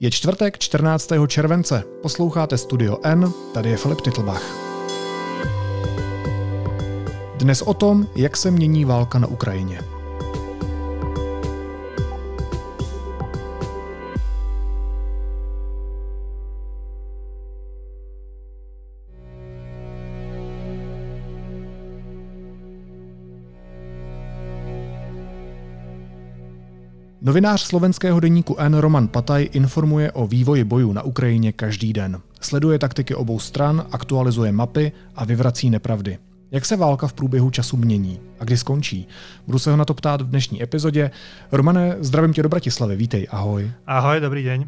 Je čtvrtek 14. července. Posloucháte Studio N, tady je Filip Titlbach. Dnes o tom, jak se mění válka na Ukrajině. Novinář slovenského deníku N. Roman Pataj informuje o vývoji bojů na Ukrajině každý den. Sleduje taktiky obou stran, aktualizuje mapy a vyvrací nepravdy. Jak se válka v průběhu času mění a kdy skončí? Budu se ho na to ptát v dnešní epizodě. Romane, zdravím tě do Bratislavy, vítej, ahoj. Ahoj, dobrý deň.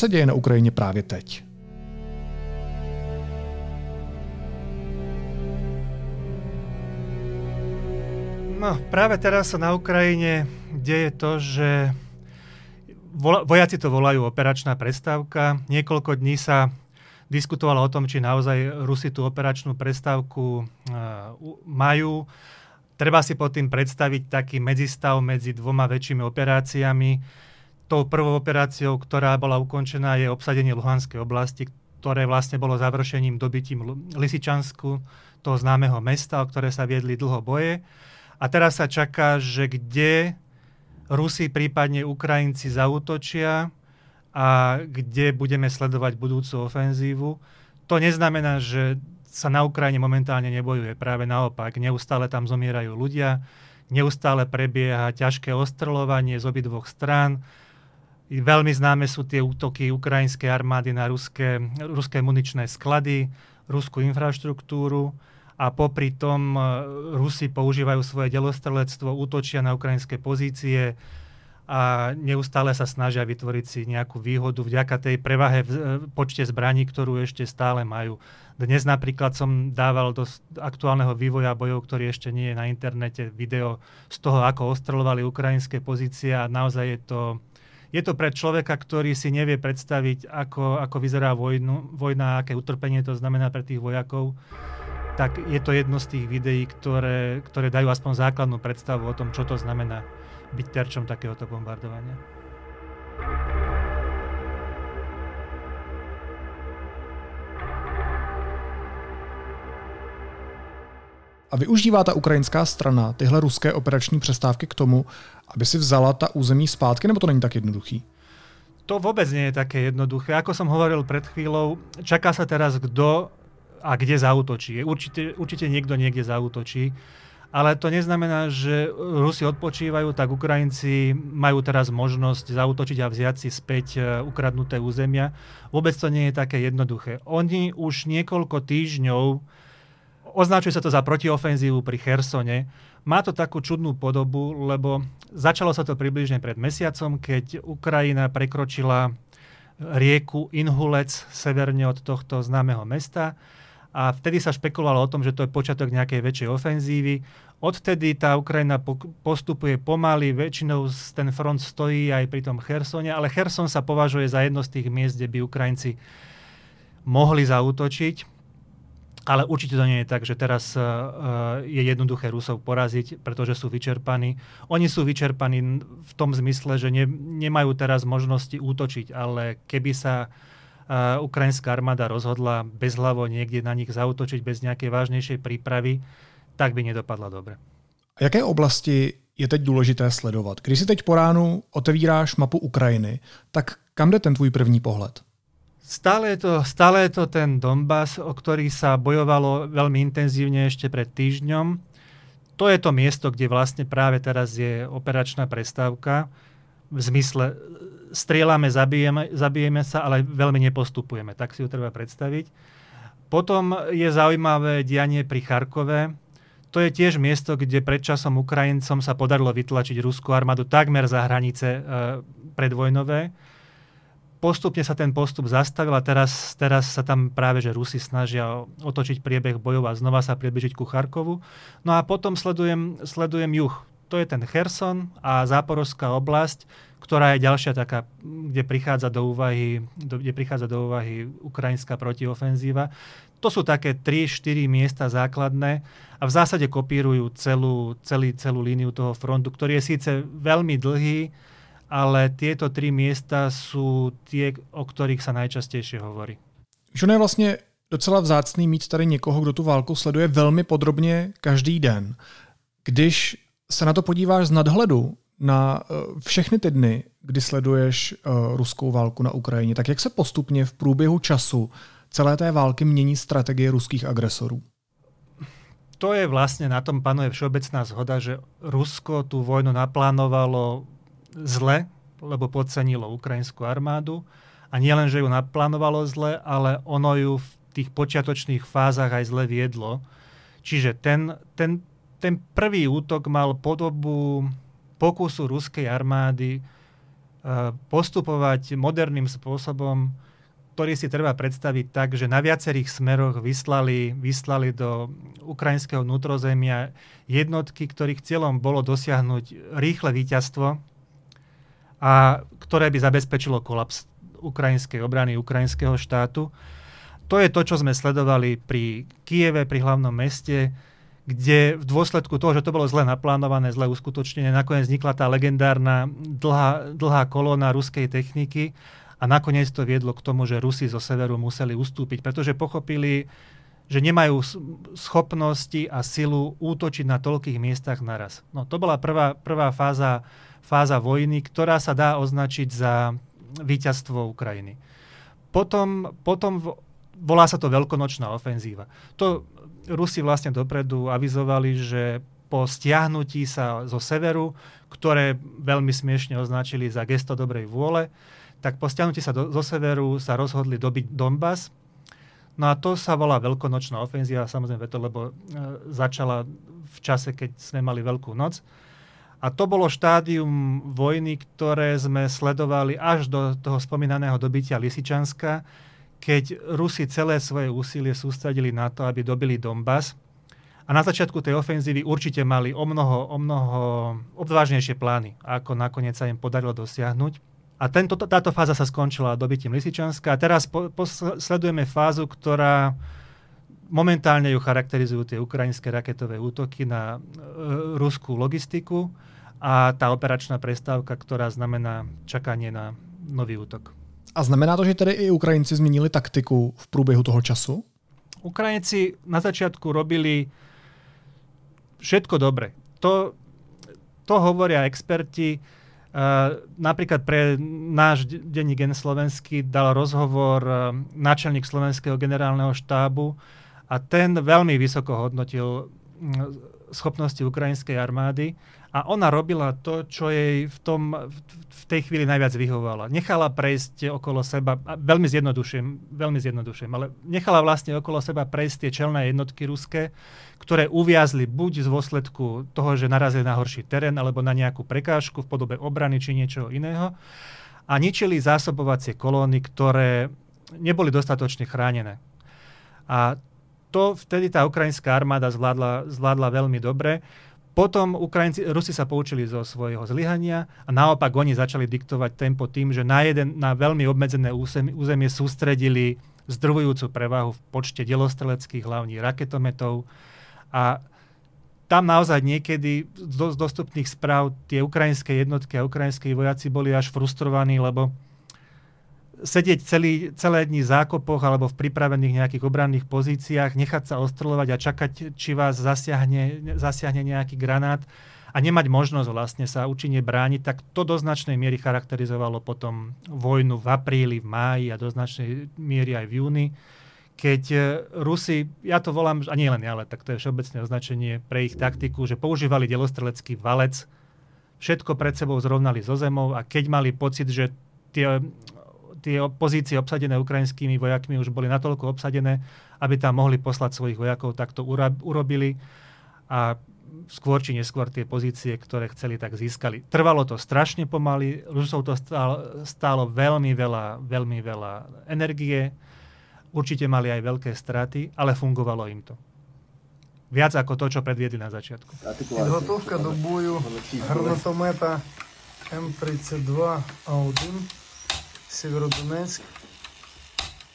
Se děje na Ukrajině právě teď? No, práve teraz sa na Ukrajine deje to, že vojaci to volajú operačná prestávka. Niekoľko dní sa diskutovalo o tom, či naozaj Rusi tú operačnú prestávku uh, majú. Treba si pod tým predstaviť taký medzistav medzi dvoma väčšími operáciami tou prvou operáciou, ktorá bola ukončená, je obsadenie Luhanskej oblasti, ktoré vlastne bolo završením dobytím Lisičansku, toho známeho mesta, o ktoré sa viedli dlho boje. A teraz sa čaká, že kde Rusi, prípadne Ukrajinci zautočia a kde budeme sledovať budúcu ofenzívu. To neznamená, že sa na Ukrajine momentálne nebojuje. Práve naopak, neustále tam zomierajú ľudia, neustále prebieha ťažké ostreľovanie z obidvoch strán Veľmi známe sú tie útoky ukrajinskej armády na ruské, ruské muničné sklady, ruskú infraštruktúru a popri tom e, Rusi používajú svoje delostrelectvo, útočia na ukrajinské pozície a neustále sa snažia vytvoriť si nejakú výhodu vďaka tej prevahe v e, počte zbraní, ktorú ešte stále majú. Dnes napríklad som dával do aktuálneho vývoja bojov, ktorý ešte nie je na internete, video z toho, ako ostrelovali ukrajinské pozície a naozaj je to je to pre človeka, ktorý si nevie predstaviť, ako, ako vyzerá vojnu, vojna, aké utrpenie to znamená pre tých vojakov, tak je to jedno z tých videí, ktoré, ktoré dajú aspoň základnú predstavu o tom, čo to znamená byť terčom takéhoto bombardovania. A využívá ta ukrajinská strana tyhle ruské operační přestávky k tomu, aby si vzala ta území zpátky, nebo to není tak jednoduchý? To vôbec nie je také jednoduché. Ako som hovoril pred chvíľou, čaká sa teraz, kto a kde zautočí. Určite, určite niekto niekde zautočí. Ale to neznamená, že Rusi odpočívajú, tak Ukrajinci majú teraz možnosť zautočiť a vziať si späť e, ukradnuté územia. Vôbec to nie je také jednoduché. Oni už niekoľko týždňov Označuje sa to za protiofenzívu pri Chersone. Má to takú čudnú podobu, lebo začalo sa to približne pred mesiacom, keď Ukrajina prekročila rieku Inhulec severne od tohto známeho mesta a vtedy sa špekulovalo o tom, že to je počiatok nejakej väčšej ofenzívy. Odtedy tá Ukrajina postupuje pomaly, väčšinou ten front stojí aj pri tom Chersone, ale Cherson sa považuje za jedno z tých miest, kde by Ukrajinci mohli zautočiť. Ale určite to nie je tak, že teraz uh, je jednoduché Rusov poraziť, pretože sú vyčerpaní. Oni sú vyčerpaní v tom zmysle, že ne, nemajú teraz možnosti útočiť, ale keby sa uh, ukrajinská armáda rozhodla bezhlavo niekde na nich zautočiť bez nejakej vážnejšej prípravy, tak by nedopadla dobre. A jaké oblasti je teď důležité sledovat? Když si teď po ránu otevíráš mapu Ukrajiny, tak kam jde ten tvůj první pohled? Stále je, to, stále je to ten Donbass, o ktorý sa bojovalo veľmi intenzívne ešte pred týždňom. To je to miesto, kde vlastne práve teraz je operačná prestávka. V zmysle strieľame, zabijeme, zabijeme sa, ale veľmi nepostupujeme. Tak si ju treba predstaviť. Potom je zaujímavé dianie pri Charkove. To je tiež miesto, kde predčasom Ukrajincom sa podarilo vytlačiť ruskú armádu takmer za hranice e, predvojnové postupne sa ten postup zastavil a teraz, teraz sa tam práve, že Rusi snažia otočiť priebeh bojov a znova sa približiť ku Charkovu. No a potom sledujem, sledujem juh. To je ten Kherson a Záporovská oblasť, ktorá je ďalšia taká, kde prichádza do úvahy, do, kde prichádza do úvahy ukrajinská protiofenzíva. To sú také 3-4 miesta základné a v zásade kopírujú celú, celý, celú líniu toho frontu, ktorý je síce veľmi dlhý, ale tieto tri miesta sú tie, o ktorých sa najčastejšie hovorí. Že je vlastně docela vzácný mít tady někoho, kdo tu válku sleduje velmi podrobně každý den. Když se na to podíváš z nadhledu na eh, všechny ty dny, kdy sleduješ uh, ruskou válku na Ukrajině, tak jak se postupně v průběhu času celé té války mění strategie ruských agresorů? To je vlastne, na tom panuje všeobecná zhoda, že Rusko tú vojnu naplánovalo zle, lebo podcenilo ukrajinskú armádu. A nielen, že ju naplánovalo zle, ale ono ju v tých počiatočných fázach aj zle viedlo. Čiže ten, ten, ten prvý útok mal podobu pokusu ruskej armády uh, postupovať moderným spôsobom, ktorý si treba predstaviť tak, že na viacerých smeroch vyslali, vyslali do ukrajinského vnútrozemia jednotky, ktorých cieľom bolo dosiahnuť rýchle víťazstvo a ktoré by zabezpečilo kolaps ukrajinskej obrany, ukrajinského štátu. To je to, čo sme sledovali pri Kieve, pri hlavnom meste, kde v dôsledku toho, že to bolo zle naplánované, zle uskutočnené, nakoniec vznikla tá legendárna dlhá, dlhá kolóna ruskej techniky a nakoniec to viedlo k tomu, že Rusi zo severu museli ustúpiť, pretože pochopili, že nemajú schopnosti a silu útočiť na toľkých miestach naraz. No, to bola prvá, prvá fáza fáza vojny, ktorá sa dá označiť za víťazstvo Ukrajiny. Potom, potom volá sa to veľkonočná ofenzíva. To Rusi vlastne dopredu avizovali, že po stiahnutí sa zo severu, ktoré veľmi smiešne označili za gesto dobrej vôle, tak po stiahnutí sa do, zo severu sa rozhodli dobiť Donbass. No a to sa volá veľkonočná ofenzíva, samozrejme to, lebo e, začala v čase, keď sme mali Veľkú noc. A to bolo štádium vojny, ktoré sme sledovali až do toho spomínaného dobytia Lisičanska, keď Rusi celé svoje úsilie sústredili na to, aby dobili Donbass. A na začiatku tej ofenzívy určite mali o mnoho, o mnoho obvážnejšie plány, ako nakoniec sa im podarilo dosiahnuť. A tento, táto fáza sa skončila dobytím Lisičanska. A teraz po, po, sledujeme fázu, ktorá momentálne ju charakterizujú tie ukrajinské raketové útoky na e, ruskú logistiku a tá operačná prestávka, ktorá znamená čakanie na nový útok. A znamená to, že tedy i Ukrajinci zmenili taktiku v průběhu toho času? Ukrajinci na začiatku robili všetko dobre. To, to hovoria experti. Uh, napríklad pre náš denní gen slovenský dal rozhovor uh, náčelník slovenského generálneho štábu a ten veľmi vysoko hodnotil uh, schopnosti ukrajinskej armády a ona robila to, čo jej v, tom, v tej chvíli najviac vyhovovalo. Nechala prejsť okolo seba, veľmi zjednodušujem, veľmi zjednodušujem, ale nechala vlastne okolo seba prejsť tie čelné jednotky ruské, ktoré uviazli buď z dôsledku toho, že narazili na horší terén, alebo na nejakú prekážku v podobe obrany či niečoho iného a ničili zásobovacie kolóny, ktoré neboli dostatočne chránené. A to vtedy tá ukrajinská armáda zvládla, zvládla veľmi dobre. Potom Ukrajinci, Rusi sa poučili zo svojho zlyhania a naopak oni začali diktovať tempo tým, že na, jeden, na veľmi obmedzené územie, územie sústredili zdrvujúcu prevahu v počte delostreleckých hlavní raketometov a tam naozaj niekedy z dostupných správ tie ukrajinské jednotky a ukrajinskí vojaci boli až frustrovaní, lebo sedieť celý, celé dni v zákopoch alebo v pripravených nejakých obranných pozíciách, nechať sa ostreľovať a čakať, či vás zasiahne, zasiahne nejaký granát a nemať možnosť vlastne sa účinne brániť, tak to do značnej miery charakterizovalo potom vojnu v apríli, v máji a do značnej miery aj v júni, keď e, Rusi, ja to volám, a nie len ja, ale tak to je všeobecné označenie pre ich taktiku, že používali delostrelecký valec, všetko pred sebou zrovnali so zemou a keď mali pocit, že tie, tie pozície obsadené ukrajinskými vojakmi už boli natoľko obsadené, aby tam mohli poslať svojich vojakov, tak to urobili a skôr či neskôr tie pozície, ktoré chceli, tak získali. Trvalo to strašne pomaly, Rusov to stálo, stálo veľmi veľa, veľmi veľa energie, určite mali aj veľké straty, ale fungovalo im to. Viac ako to, čo predviedli na začiatku. Підготовка до бою гранатомета М32А1 Severodonetsk.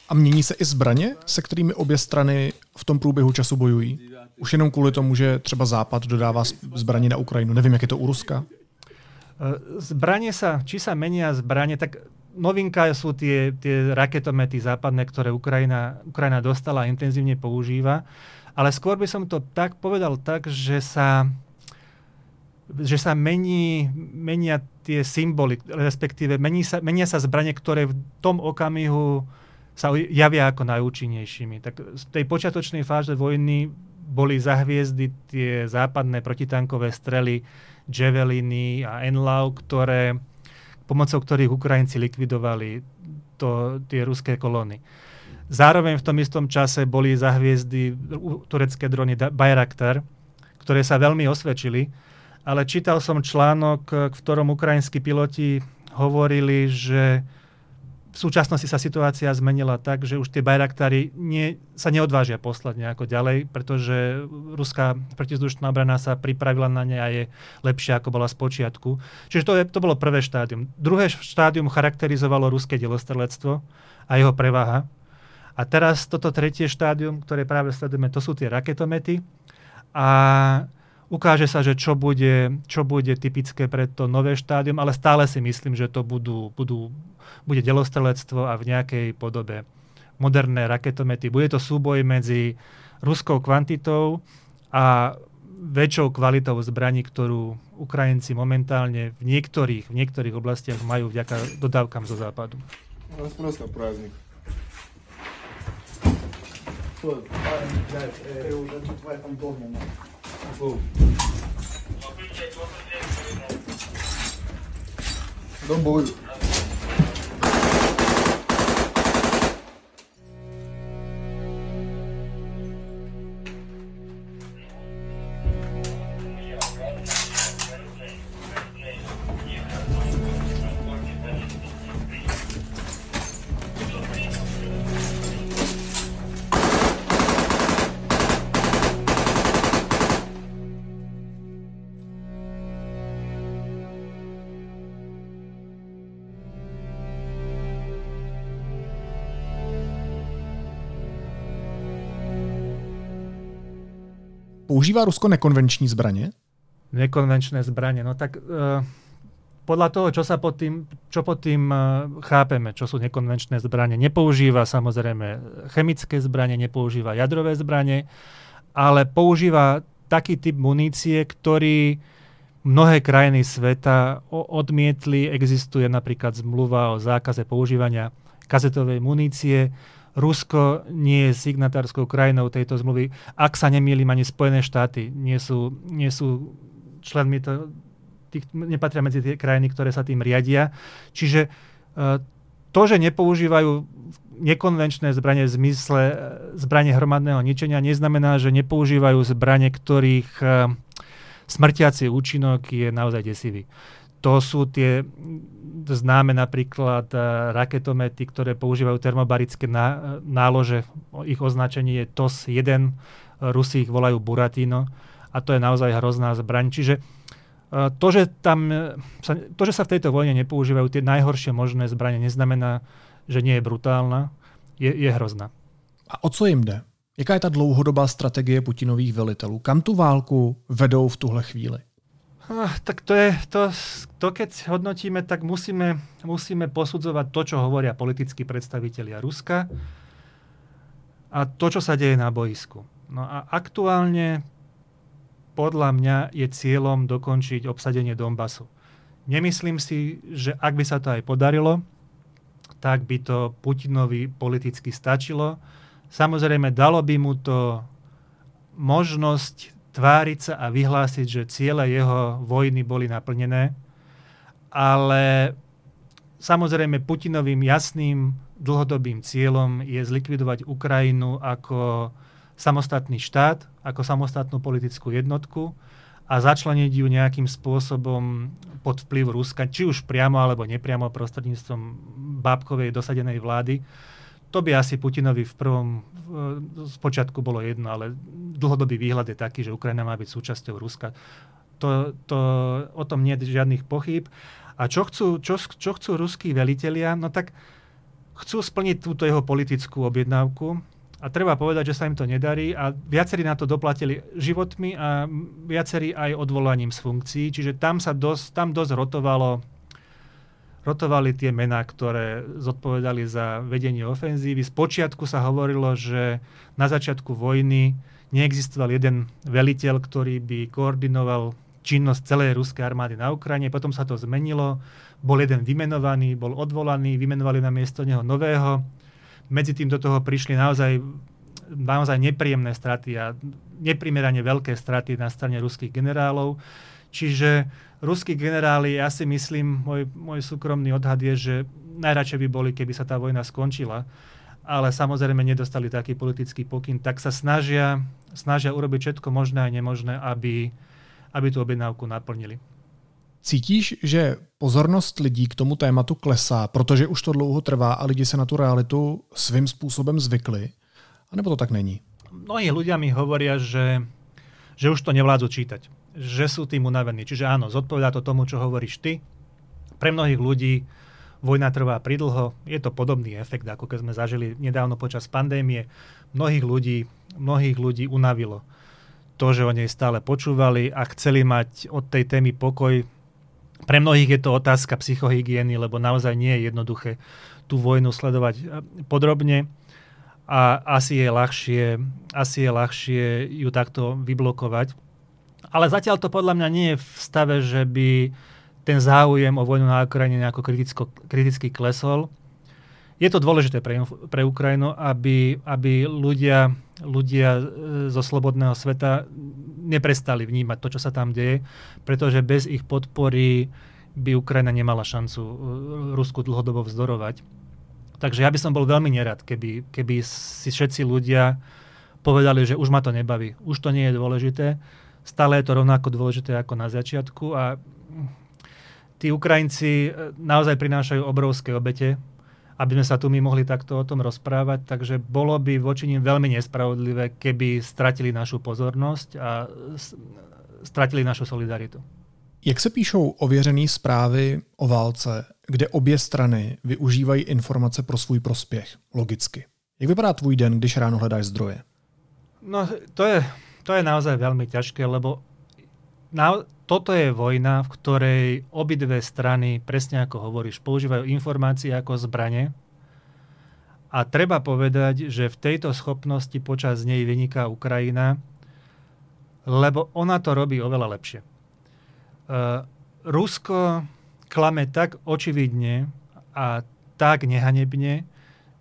A mění se i zbraně, se kterými obě strany v tom průběhu času bojují? Už jenom kvůli tomu, že třeba Západ dodává zbraně na Ukrajinu. Nevím, jak je to u Ruska. E, zbranie sa, či sa menia zbranie, tak novinka sú tie, tie raketomety západné, ktoré Ukrajina, Ukrajina dostala a intenzívne používa. Ale skôr by som to tak povedal tak, že sa, že sa mení, menia tie symboly, respektíve mení sa, menia sa zbranie, ktoré v tom okamihu sa javia ako najúčinnejšími. Tak v tej počiatočnej fáze vojny boli za hviezdy tie západné protitankové strely, Javeliny a Enlau, ktoré, pomocou ktorých Ukrajinci likvidovali to, tie ruské kolóny. Zároveň v tom istom čase boli za hviezdy turecké drony Bayraktar, ktoré sa veľmi osvedčili, ale čítal som článok, v ktorom ukrajinskí piloti hovorili, že v súčasnosti sa situácia zmenila tak, že už tie Bayraktary nie, sa neodvážia poslať nejako ďalej, pretože ruská protizdušná obrana sa pripravila na ne a je lepšia, ako bola z počiatku. Čiže to, je, to bolo prvé štádium. Druhé štádium charakterizovalo ruské delostrelectvo a jeho prevaha. A teraz toto tretie štádium, ktoré práve sledujeme, to sú tie raketomety. A Ukáže sa, že čo bude, čo bude typické pre to nové štádium, ale stále si myslím, že to budú, budú, bude delostrelectvo a v nejakej podobe moderné raketomety. Bude to súboj medzi ruskou kvantitou a väčšou kvalitou zbraní, ktorú Ukrajinci momentálne v niektorých, v niektorých oblastiach majú vďaka dodávkam zo západu. У нас просто 고. 넌 뭐? Používá Rusko nekonvenční zbraně? Nekonvenčné zbranie, no tak uh, podľa toho, čo, sa pod tým, čo pod tým uh, chápeme, čo sú nekonvenčné zbranie. Nepoužíva samozrejme chemické zbranie, nepoužíva jadrové zbranie, ale používa taký typ munície, ktorý mnohé krajiny sveta odmietli. Existuje napríklad zmluva o zákaze používania kazetovej munície. Rusko nie je signatárskou krajinou tejto zmluvy. Ak sa nemýlim, ani Spojené štáty nie sú, nie sú členmi, to, tých, nepatria medzi tie krajiny, ktoré sa tým riadia. Čiže uh, to, že nepoužívajú nekonvenčné zbranie v zmysle uh, zbranie hromadného ničenia, neznamená, že nepoužívajú zbranie, ktorých uh, smrtiaci účinok je naozaj desivý. To sú tie známe napríklad e, raketomety, ktoré používajú termobarické nálože. Ich označenie je TOS-1, Rusi ich volajú Buratino a to je naozaj hrozná zbraň. Čiže e, to, že, tam, e, to, že sa v tejto vojne nepoužívajú tie najhoršie možné zbranie, neznamená, že nie je brutálna, je, je hrozná. A o co jim jde? Jaká je ta dlouhodobá strategie Putinových velitelů? Kam tu válku vedou v tuhle chvíli? Ah, tak to je, to, to keď hodnotíme, tak musíme, musíme posudzovať to, čo hovoria politickí predstavitelia Ruska a to, čo sa deje na boisku. No a aktuálne podľa mňa je cieľom dokončiť obsadenie Donbasu. Nemyslím si, že ak by sa to aj podarilo, tak by to Putinovi politicky stačilo. Samozrejme, dalo by mu to možnosť tváriť sa a vyhlásiť, že ciele jeho vojny boli naplnené, ale samozrejme Putinovým jasným dlhodobým cieľom je zlikvidovať Ukrajinu ako samostatný štát, ako samostatnú politickú jednotku a začleniť ju nejakým spôsobom pod vplyv Ruska, či už priamo alebo nepriamo prostredníctvom bábkovej dosadenej vlády. To by asi Putinovi v prvom z počiatku bolo jedno, ale dlhodobý výhľad je taký, že Ukrajina má byť súčasťou Ruska. To, to, o tom nie je žiadnych pochyb. A čo chcú, čo, čo chcú ruskí velitelia? No tak chcú splniť túto jeho politickú objednávku, a treba povedať, že sa im to nedarí a viacerí na to doplatili životmi a viacerí aj odvolaním z funkcií, čiže tam sa dosť, tam dosť rotovalo rotovali tie mená, ktoré zodpovedali za vedenie ofenzívy. Z počiatku sa hovorilo, že na začiatku vojny neexistoval jeden veliteľ, ktorý by koordinoval činnosť celej ruskej armády na Ukrajine. Potom sa to zmenilo. Bol jeden vymenovaný, bol odvolaný, vymenovali na miesto neho nového. Medzi tým do toho prišli naozaj naozaj nepríjemné straty a neprimerane veľké straty na strane ruských generálov. Čiže ruskí generáli, ja si myslím, môj, môj súkromný odhad je, že najradšej by boli, keby sa tá vojna skončila, ale samozrejme nedostali taký politický pokyn, tak sa snažia, snažia urobiť všetko možné a nemožné, aby, aby tú objednávku naplnili. Cítíš, že pozornost lidí k tomu tématu klesá, protože už to dlouho trvá a lidi se na tu realitu svým způsobem zvykli? A nebo to tak není? Mnohí ľudia mi hovoria, že, že už to nevládzu čítať že sú tým unavení. Čiže áno, zodpovedá to tomu, čo hovoríš ty. Pre mnohých ľudí vojna trvá pridlho. Je to podobný efekt, ako keď sme zažili nedávno počas pandémie. Mnohých ľudí, mnohých ľudí unavilo to, že o nej stále počúvali a chceli mať od tej témy pokoj. Pre mnohých je to otázka psychohygieny, lebo naozaj nie je jednoduché tú vojnu sledovať eh, podrobne a asi je ľahšie, asi je ľahšie ju takto vyblokovať. Ale zatiaľ to podľa mňa nie je v stave, že by ten záujem o vojnu na Ukrajine nejako kriticko, kriticky klesol. Je to dôležité pre, pre Ukrajinu, aby, aby ľudia, ľudia e, zo slobodného sveta neprestali vnímať to, čo sa tam deje, pretože bez ich podpory by Ukrajina nemala šancu e, Rusku dlhodobo vzdorovať. Takže ja by som bol veľmi nerad, keby, keby si všetci ľudia povedali, že už ma to nebaví, už to nie je dôležité Stále je to rovnako dôležité ako na začiatku a tí Ukrajinci e, naozaj prinášajú obrovské obete, aby sme sa tu my mohli takto o tom rozprávať, takže bolo by voči nim veľmi nespravodlivé, keby stratili našu pozornosť a stratili našu solidaritu. Jak se píšou ověřené zprávy o válce, kde obě strany využívají informace pro svůj prospěch, logicky? Jak vypadá tvůj den, když ráno hledáš zdroje? No, to je to je naozaj veľmi ťažké, lebo na, toto je vojna, v ktorej obidve strany, presne ako hovoríš, používajú informácie ako zbranie. A treba povedať, že v tejto schopnosti počas nej vyniká Ukrajina, lebo ona to robí oveľa lepšie. Uh, Rusko klame tak očividne a tak nehanebne,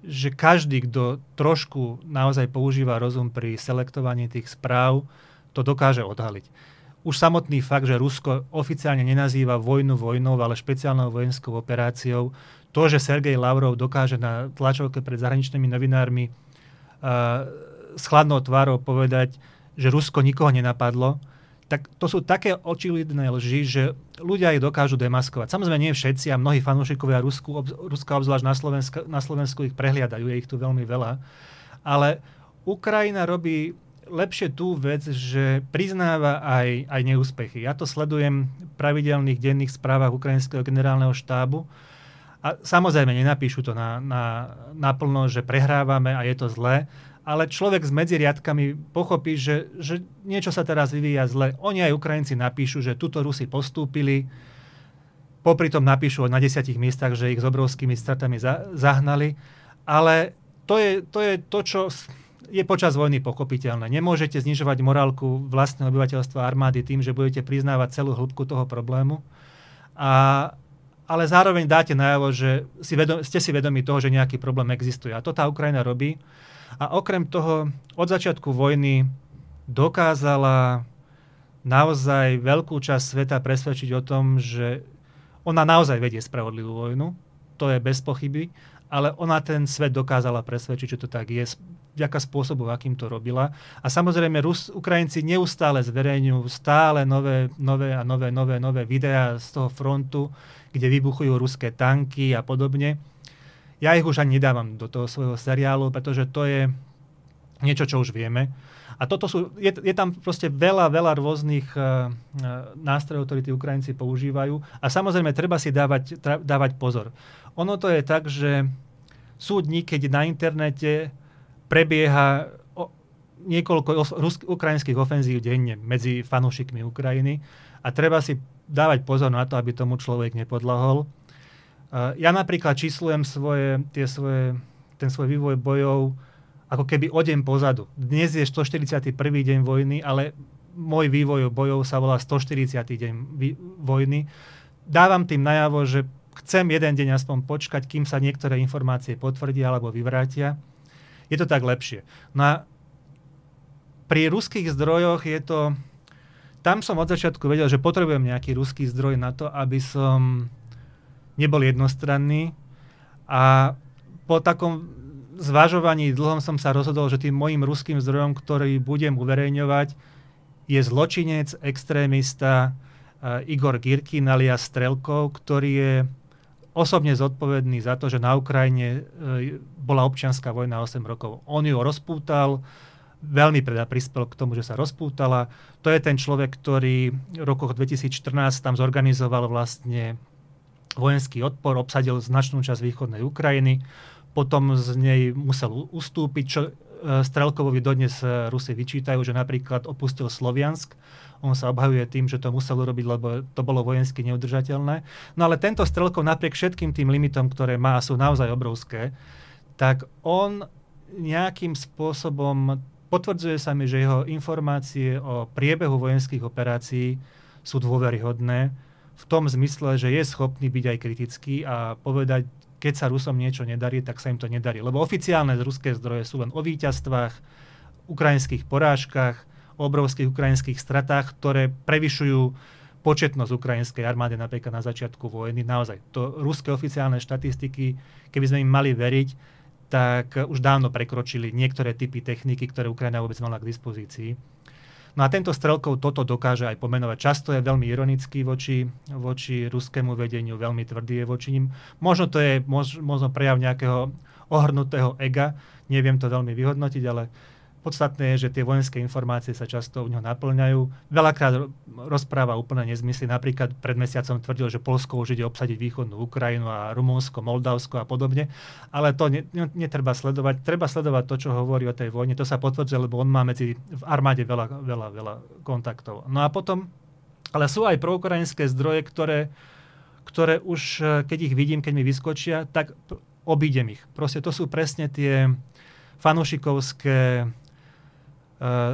že každý, kto trošku naozaj používa rozum pri selektovaní tých správ, to dokáže odhaliť. Už samotný fakt, že Rusko oficiálne nenazýva vojnu vojnou, ale špeciálnou vojenskou operáciou, to, že Sergej Lavrov dokáže na tlačovke pred zahraničnými novinármi uh, s chladnou tvárou povedať, že Rusko nikoho nenapadlo, tak to sú také očividné lži, že ľudia ich dokážu demaskovať. Samozrejme nie všetci a mnohí fanúšikovia Rusku, ob, Ruska obzvlášť na, Slovenska, na Slovensku ich prehliadajú, je ich tu veľmi veľa. Ale Ukrajina robí lepšie tú vec, že priznáva aj, aj neúspechy. Ja to sledujem v pravidelných denných správach ukrajinského generálneho štábu a samozrejme nenapíšu to na, na, naplno, že prehrávame a je to zlé, ale človek s medziriadkami pochopí, že, že niečo sa teraz vyvíja zle. Oni aj Ukrajinci napíšu, že tuto Rusi postúpili, popri tom napíšu na desiatich miestach, že ich s obrovskými stratami za, zahnali, ale to je, to je to, čo je počas vojny pochopiteľné. Nemôžete znižovať morálku vlastného obyvateľstva armády tým, že budete priznávať celú hĺbku toho problému. A, ale zároveň dáte najavo, že si vedom, ste si vedomi toho, že nejaký problém existuje. A to tá Ukrajina robí. A okrem toho, od začiatku vojny dokázala naozaj veľkú časť sveta presvedčiť o tom, že ona naozaj vedie spravodlivú vojnu, to je bez pochyby, ale ona ten svet dokázala presvedčiť, že to tak je, vďaka spôsobu, akým to robila. A samozrejme, Rus, Ukrajinci neustále zverejňujú stále nové, nové a nové, nové, nové videá z toho frontu, kde vybuchujú ruské tanky a podobne. Ja ich už ani nedávam do toho svojho seriálu, pretože to je niečo, čo už vieme. A toto sú, je, je tam proste veľa, veľa rôznych uh, nástrojov, ktoré tí Ukrajinci používajú. A samozrejme, treba si dávať, tra, dávať pozor. Ono to je tak, že sú dní, keď na internete prebieha o, niekoľko os, rusk, ukrajinských ofenzív denne medzi fanúšikmi Ukrajiny a treba si dávať pozor na to, aby tomu človek nepodlahol. Ja napríklad číslujem svoje, tie svoje, ten svoj vývoj bojov ako keby o deň pozadu. Dnes je 141. deň vojny, ale môj vývoj bojov sa volá 140. deň vojny. Dávam tým najavo, že chcem jeden deň aspoň počkať, kým sa niektoré informácie potvrdia alebo vyvrátia. Je to tak lepšie. No a pri ruských zdrojoch je to... Tam som od začiatku vedel, že potrebujem nejaký ruský zdroj na to, aby som nebol jednostranný. A po takom zvažovaní dlhom som sa rozhodol, že tým mojim ruským zdrojom, ktorý budem uverejňovať, je zločinec, extrémista uh, Igor Girkin alias Strelkov, ktorý je osobne zodpovedný za to, že na Ukrajine uh, bola občianská vojna 8 rokov. On ju rozpútal, veľmi teda prispel k tomu, že sa rozpútala. To je ten človek, ktorý v rokoch 2014 tam zorganizoval vlastne vojenský odpor, obsadil značnú časť východnej Ukrajiny, potom z nej musel ustúpiť, čo e, Strelkovovi dodnes e, Rusy vyčítajú, že napríklad opustil Sloviansk. On sa obhajuje tým, že to musel urobiť, lebo to bolo vojensky neudržateľné. No ale tento Strelkov napriek všetkým tým limitom, ktoré má a sú naozaj obrovské, tak on nejakým spôsobom potvrdzuje sa mi, že jeho informácie o priebehu vojenských operácií sú dôveryhodné v tom zmysle, že je schopný byť aj kritický a povedať, keď sa Rusom niečo nedarí, tak sa im to nedarí. Lebo oficiálne ruské zdroje sú len o víťazstvách, ukrajinských porážkach, o obrovských ukrajinských stratách, ktoré prevyšujú početnosť ukrajinskej armády napríklad na začiatku vojny. Naozaj, to ruské oficiálne štatistiky, keby sme im mali veriť, tak už dávno prekročili niektoré typy techniky, ktoré Ukrajina vôbec mala k dispozícii. No a tento Strelkov toto dokáže aj pomenovať. Často je veľmi ironický voči, voči ruskému vedeniu, veľmi tvrdý je voči ním. Možno to je mož, možno prejav nejakého ohrnutého ega, neviem to veľmi vyhodnotiť, ale Podstatné je, že tie vojenské informácie sa často u neho naplňajú. Veľakrát rozpráva úplne nezmysly. Napríklad pred mesiacom tvrdil, že Polsko už ide obsadiť východnú Ukrajinu a Rumunsko, Moldavsko a podobne. Ale to ne, ne, netreba sledovať. Treba sledovať to, čo hovorí o tej vojne. To sa potvrdzuje, lebo on má medzi v armáde veľa, veľa, veľa kontaktov. No a potom, ale sú aj proukrajinské zdroje, ktoré, ktoré už, keď ich vidím, keď mi vyskočia, tak obídem ich. Proste to sú presne tie fanušikovské Eh,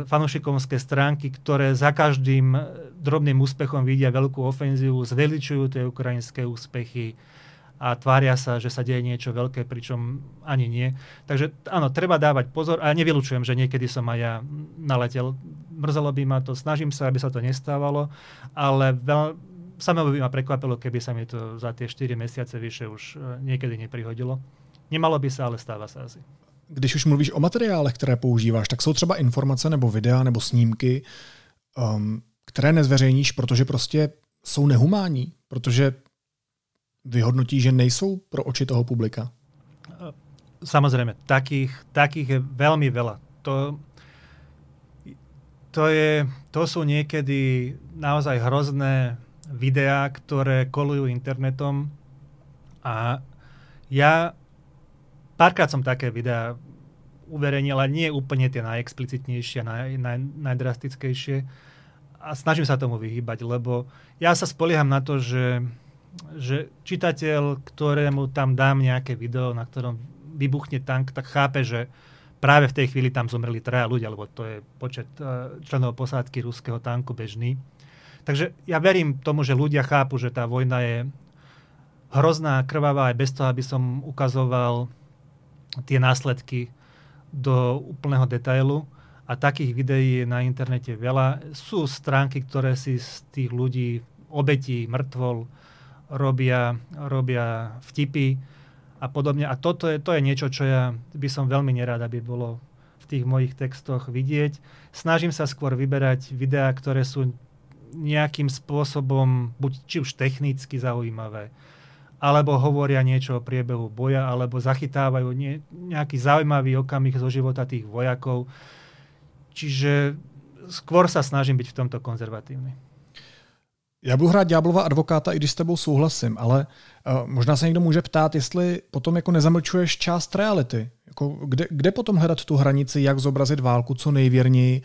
fanúšikovské stránky, ktoré za každým drobným úspechom vidia veľkú ofenzívu, zveličujú tie ukrajinské úspechy a tvária sa, že sa deje niečo veľké, pričom ani nie. Takže áno, treba dávať pozor a nevylučujem, že niekedy som aj ja naletel. Mrzelo by ma to, snažím sa, aby sa to nestávalo, ale veľ, samé by ma prekvapilo, keby sa mi to za tie 4 mesiace vyše už eh, niekedy neprihodilo. Nemalo by sa, ale stáva sa asi. Když už mluvíš o materiálech, které používáš, tak jsou třeba informace nebo videa nebo snímky, um, které nezveřejníš, protože prostě jsou nehumánní, protože vyhodnotí, že nejsou pro oči toho publika. Samozrejme, takých, takých je veľmi veľa. To, to, je, to sú niekedy naozaj hrozné videá, ktoré kolujú internetom a ja Párkrát som také videá uverejnil, ale nie úplne tie najexplicitnejšie, naj, naj, najdrastickejšie. A snažím sa tomu vyhýbať, lebo ja sa spolieham na to, že, že čitateľ, ktorému tam dám nejaké video, na ktorom vybuchne tank, tak chápe, že práve v tej chvíli tam zomreli traja ľudia, lebo to je počet uh, členov posádky ruského tanku bežný. Takže ja verím tomu, že ľudia chápu, že tá vojna je hrozná, krvavá aj bez toho, aby som ukazoval tie následky do úplného detailu. A takých videí je na internete veľa. Sú stránky, ktoré si z tých ľudí, obetí, mŕtvol, robia, robia vtipy a podobne. A toto je, to je niečo, čo ja by som veľmi nerád, aby bolo v tých mojich textoch vidieť. Snažím sa skôr vyberať videá, ktoré sú nejakým spôsobom buď či už technicky zaujímavé, alebo hovoria niečo o priebehu boja, alebo zachytávajú nie, nejaký zaujímavý okamih zo života tých vojakov. Čiže skôr sa snažím byť v tomto konzervatívny. Já budu hrát ďáblova advokáta, i když s tebou souhlasím, ale uh, možná se někdo může ptát, jestli potom jako nezamlčuješ část reality. Jako kde, kde potom hledat tu hranici, jak zobrazit válku co nejvěrněji,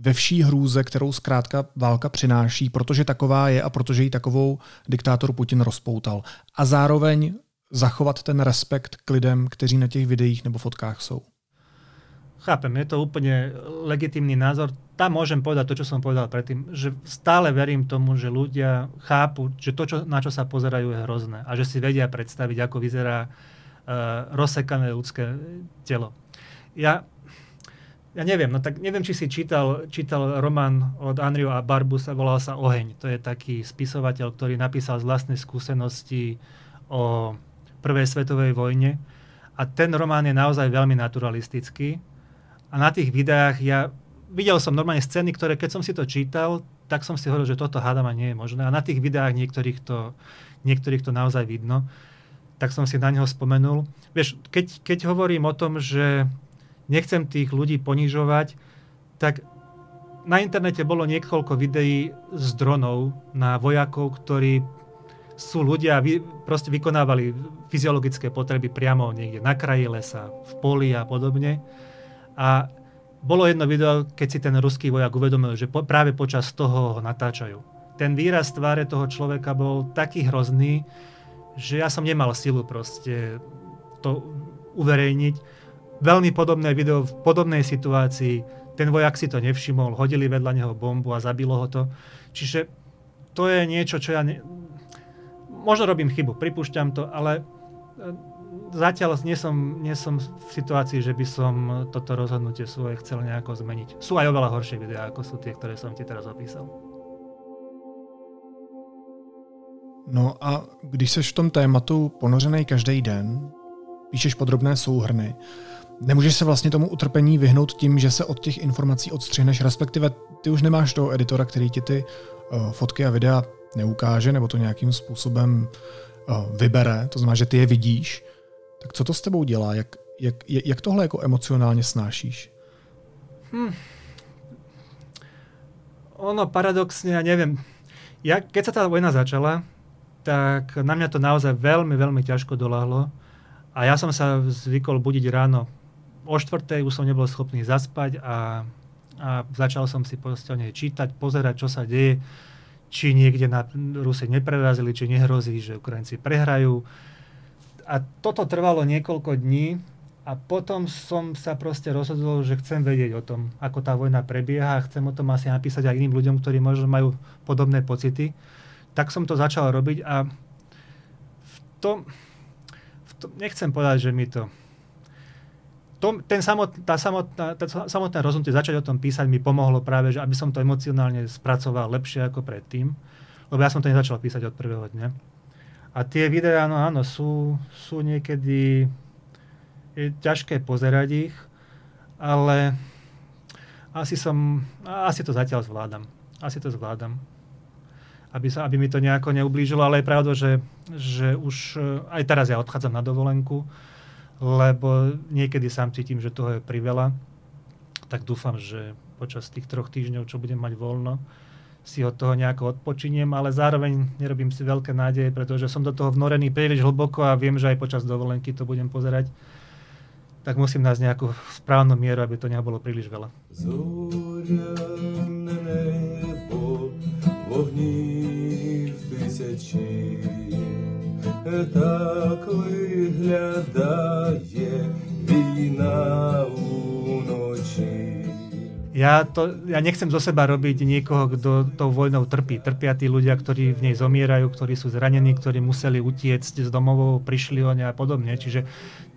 ve vší hrůze, kterou zkrátka válka přináší, protože taková je a protože ji takovou diktátor Putin rozpoutal. A zároveň zachovat ten respekt k lidem, kteří na těch videích nebo fotkách jsou. Chápem, je to úplne legitímny názor. Tam môžem povedať to, čo som povedal predtým, že stále verím tomu, že ľudia chápu, že to, čo, na čo sa pozerajú, je hrozné a že si vedia predstaviť, ako vyzerá uh, rozsekané ľudské telo. Ja ja neviem, no tak neviem, či si čítal, čítal román od Andrio a Barbusa, volal sa Oheň. To je taký spisovateľ, ktorý napísal z vlastnej skúsenosti o prvej svetovej vojne. A ten román je naozaj veľmi naturalistický. A na tých videách ja videl som normálne scény, ktoré keď som si to čítal, tak som si hovoril, že toto hádama nie je možné. A na tých videách niektorých to, niektorých to naozaj vidno. Tak som si na neho spomenul. Vieš, keď, keď hovorím o tom, že nechcem tých ľudí ponižovať, tak na internete bolo niekoľko videí z dronov na vojakov, ktorí sú ľudia, proste vykonávali fyziologické potreby priamo niekde na kraji lesa, v poli a podobne. A bolo jedno video, keď si ten ruský vojak uvedomil, že po, práve počas toho ho natáčajú. Ten výraz tváre toho človeka bol taký hrozný, že ja som nemal silu proste to uverejniť Veľmi podobné video v podobnej situácii. Ten vojak si to nevšimol, hodili vedľa neho bombu a zabilo ho to. Čiže to je niečo, čo ja... Ne... Možno robím chybu, pripúšťam to, ale e, zatiaľ nie som, nie som v situácii, že by som toto rozhodnutie svoje chcel nejako zmeniť. Sú aj oveľa horšie videá, ako sú tie, ktoré som ti teraz opísal. No a když seš v tom tématu ponořený každý den, píšeš podrobné souhrny, Nemůžeš se vlastně tomu utrpení vyhnout tím, že se od těch informací odstřihneš, respektive ty už nemáš toho editora, který ti ty uh, fotky a videa neukáže, nebo to nějakým způsobem uh, vybere, to znamená, že ty je vidíš. Tak co to s tebou dělá? Jak, jak, jak tohle jako emocionálně snášíš? Hmm. Ono paradoxne, ja neviem, ja, keď sa tá vojna začala, tak na mňa to naozaj veľmi, veľmi ťažko doláhlo. A ja som sa zvykol budiť ráno o štvrtej už som nebol schopný zaspať a, a začal som si postane čítať, pozerať, čo sa deje, či niekde na Rusy neprerazili, či nehrozí, že Ukrajinci prehrajú. A toto trvalo niekoľko dní a potom som sa proste rozhodol, že chcem vedieť o tom, ako tá vojna prebieha a chcem o tom asi napísať aj iným ľuďom, ktorí možno majú podobné pocity. Tak som to začal robiť a v tom, v tom nechcem povedať, že mi to to, ten samot, tá samotná, tá samotné rozhodnutie začať o tom písať mi pomohlo práve, že aby som to emocionálne spracoval lepšie ako predtým, lebo ja som to nezačal písať od prvého dňa. A tie videá, áno, áno, sú, sú niekedy je ťažké pozerať ich, ale asi som, asi to zatiaľ zvládam. Asi to zvládam. Aby, sa, aby mi to nejako neublížilo, ale je pravda, že, že už aj teraz ja odchádzam na dovolenku, lebo niekedy sám cítim, že toho je priveľa. Tak dúfam, že počas tých troch týždňov, čo budem mať voľno, si od toho nejako odpočiniem, ale zároveň nerobím si veľké nádeje, pretože som do toho vnorený príliš hlboko a viem, že aj počas dovolenky to budem pozerať. tak musím nájsť nejakú správnu mieru, aby to nebolo príliš veľa. Зоряне небо, вогнів тисячі, так виглядає війна уночі. Ja, to, ja nechcem zo seba robiť niekoho, kto tou vojnou trpí. Trpia tí ľudia, ktorí v nej zomierajú, ktorí sú zranení, ktorí museli utiecť z domovov, prišli o ne a podobne. Čiže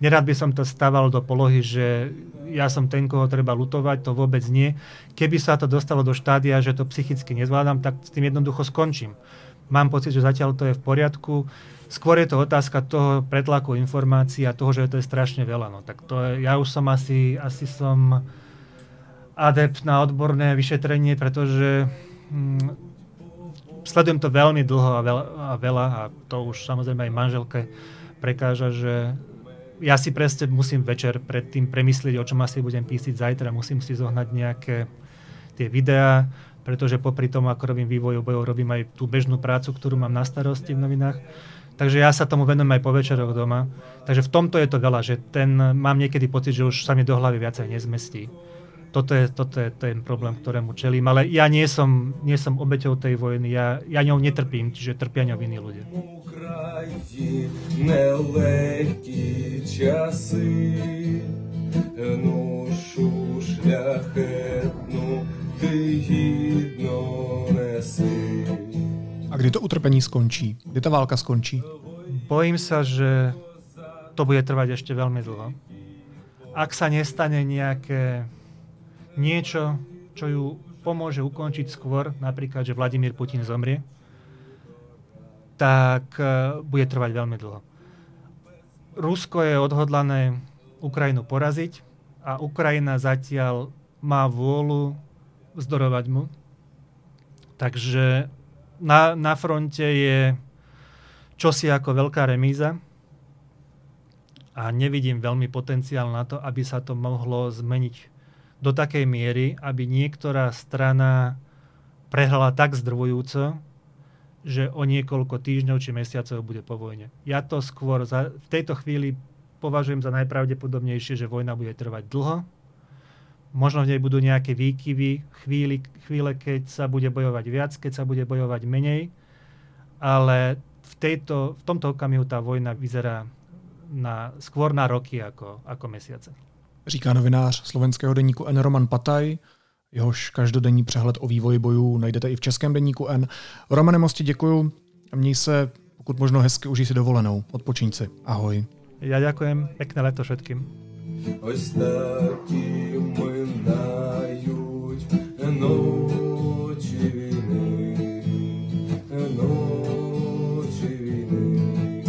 nerad by som to stával do polohy, že ja som ten, koho treba lutovať, to vôbec nie. Keby sa to dostalo do štádia, že to psychicky nezvládam, tak s tým jednoducho skončím. Mám pocit, že zatiaľ to je v poriadku. Skôr je to otázka toho pretlaku informácií a toho, že to je strašne veľa. No, tak to je, ja už som asi, asi som adept na odborné vyšetrenie, pretože hm, sledujem to veľmi dlho a veľa, a veľa a to už samozrejme aj manželke prekáža, že ja si presne musím večer predtým premyslieť, o čom asi budem písať zajtra. Musím si zohnať nejaké tie videá, pretože popri tom, ako robím vývoj bojov, robím aj tú bežnú prácu, ktorú mám na starosti v novinách. Takže ja sa tomu venujem aj po večeroch doma. Takže v tomto je to veľa, že ten, mám niekedy pocit, že už sa mi do hlavy viacej nezmestí toto je, toto je ten problém, ktorému čelím. Ale ja nie som, nie som obeťou tej vojny, ja, ja ňou netrpím, čiže trpia ňou iní ľudia. нелегкі часи, ношу шляхетну, ти гідно неси. A kdy to utrpení skončí? Kdy ta válka skončí? Bojím sa, že to bude trvať ešte veľmi dlho. Ak sa nestane nejaké niečo, čo ju pomôže ukončiť skôr, napríklad, že Vladimír Putin zomrie, tak e, bude trvať veľmi dlho. Rusko je odhodlané Ukrajinu poraziť a Ukrajina zatiaľ má vôľu vzdorovať mu. Takže na, na fronte je čosi ako veľká remíza a nevidím veľmi potenciál na to, aby sa to mohlo zmeniť do takej miery, aby niektorá strana prehrala tak zdrvujúco, že o niekoľko týždňov či mesiacov bude po vojne. Ja to skôr za, v tejto chvíli považujem za najpravdepodobnejšie, že vojna bude trvať dlho. Možno v nej budú nejaké výkyvy, chvíli, chvíle, keď sa bude bojovať viac, keď sa bude bojovať menej, ale v, tejto, v tomto okamihu tá vojna vyzerá na, skôr na roky ako, ako mesiace říká novinář slovenského deníku N. Roman Pataj. Jehož každodenní přehled o vývoji bojů najdete i v českém deníku N. Romane Mosti, děkuju. Měj se pokud možno hezky užij si dovolenou. Odpočiň si. Ahoj. Ja ďakujem. Pekné leto všetkým Ось такі минають ночі війни, ночі війни.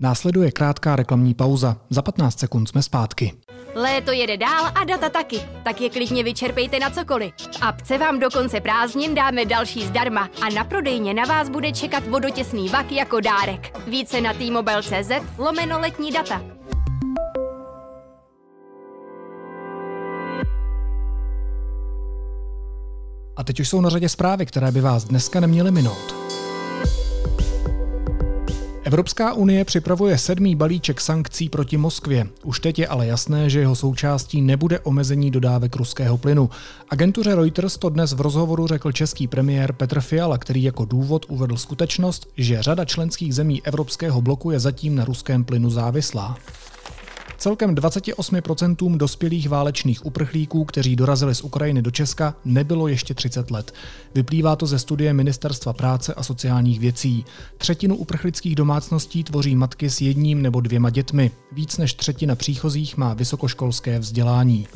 Následuje krátká reklamní pauza. Za 15 sekund jsme zpátky. Léto jede dál a data taky, tak je klidně vyčerpejte na cokoliv. V apce vám do konce prázdnin dáme další zdarma a na prodejně na vás bude čekat vodotěsný vak jako dárek. Více na t-mobile.cz lomeno letní data. A teď už jsou na řadě zprávy, které by vás dneska neměly minout. Evropská unie připravuje sedmý balíček sankcí proti Moskvě. Už teď je ale jasné, že jeho součástí nebude omezení dodávek ruského plynu. Agentuře Reuters to dnes v rozhovoru řekl český premiér Petr Fiala, který jako důvod uvedl skutečnost, že řada členských zemí Evropského bloku je zatím na ruském plynu závislá. Celkem 28% dospělých válečných uprchlíků, kteří dorazili z Ukrajiny do Česka, nebylo ještě 30 let. Vyplývá to ze studie Ministerstva práce a sociálních věcí. Třetinu uprchlických domácností tvoří matky s jedním nebo dvěma dětmi. Víc než třetina příchozích má vysokoškolské vzdělání.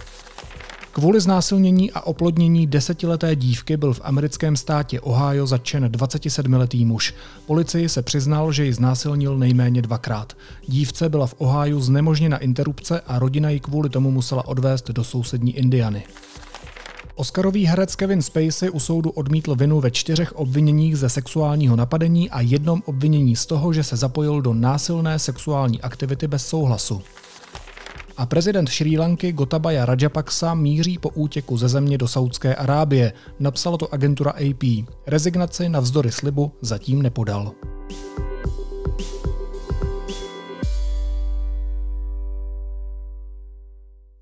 Kvůli znásilnění a oplodnění desetileté dívky byl v americkém státě Ohio zatčen 27-letý muž. Policii se přiznal, že ji znásilnil nejméně dvakrát. Dívce byla v Ohio znemožněna interrupce a rodina ji kvůli tomu musela odvést do sousední Indiany. Oscarový herec Kevin Spacey u soudu odmítl vinu ve čtyřech obviněních ze sexuálního napadení a jednom obvinění z toho, že se zapojil do násilné sexuální aktivity bez souhlasu. A prezident Sri Lanky Gotabaya Rajapaksa míří po útěku ze země do Saudské Arábie, napsala to agentura AP. Rezignaci na vzdory slibu zatím nepodal.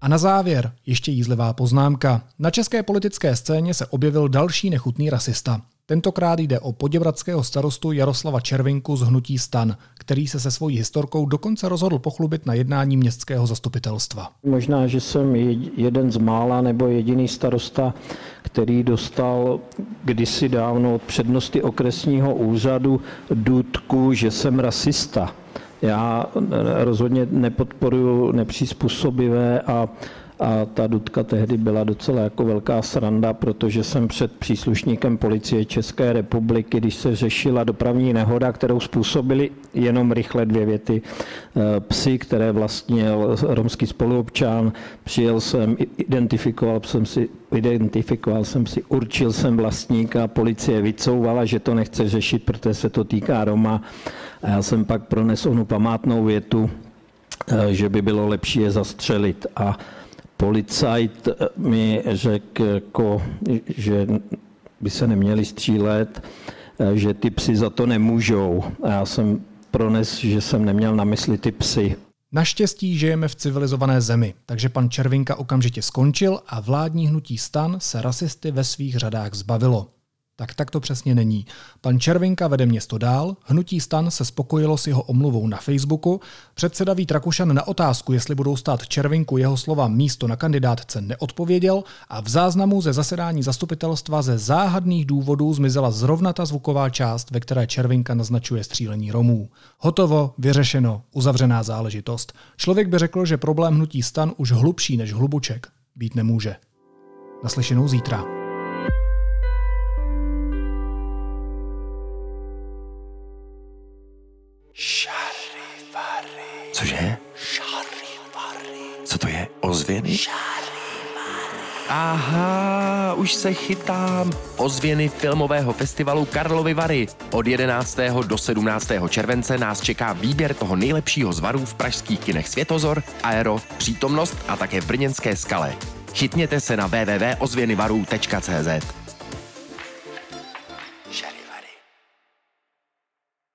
A na závěr ještě jízlivá poznámka. Na české politické scéně se objevil další nechutný rasista. Tentokrát jde o poděbradského starostu Jaroslava Červinku z Hnutí stan, který se se svojí historkou dokonce rozhodl pochlubit na jednání městského zastupitelstva. Možná, že jsem jeden z mála nebo jediný starosta, který dostal kdysi dávno od přednosti okresního úřadu důdku, že jsem rasista. Já rozhodně nepodporuji nepřizpůsobivé a a ta dudka tehdy byla docela jako velká sranda, protože jsem před příslušníkem policie České republiky, když se řešila dopravní nehoda, kterou způsobili jenom rychle dvě věty, eh, psy, které vlastnil romský spoluobčan, přijel jsem, identifikoval jsem si identifikoval jsem si, určil jsem vlastníka, policie vycouvala, že to nechce řešit, protože se to týká Roma. A já jsem pak pronesl onu památnou větu, eh, že by bylo lepší je zastřelit. A policajt mi řekl, jako, že by se neměli střílet, že ty psy za to nemůžou. A já jsem prones, že jsem neměl na mysli ty psy. Naštěstí žijeme v civilizované zemi, takže pan Červinka okamžitě skončil a vládní hnutí stan se rasisty ve svých řadách zbavilo. Tak tak to přesně není. Pan Červinka vede město dál, hnutí stan se spokojilo s jeho omluvou na Facebooku, předseda Vít Rakušan na otázku, jestli budou stát Červinku jeho slova místo na kandidátce neodpověděl a v záznamu ze zasedání zastupitelstva ze záhadných důvodů zmizela zrovna ta zvuková část, ve které Červinka naznačuje střílení Romů. Hotovo, vyřešeno, uzavřená záležitost. Člověk by řekl, že problém hnutí stan už hlubší než hlubuček být nemůže. Naslyšenou zítra. Šarivary. Cože? Šarivary. Co to je? Ozvěny? Aha, už se chytám. Ozvěny filmového festivalu Karlovy Vary. Od 11. do 17. července nás čeká výběr toho nejlepšího z varů v pražských kinech Světozor, Aero, Přítomnost a také v Brněnské skale. Chytněte se na www.ozvěnyvarů.cz.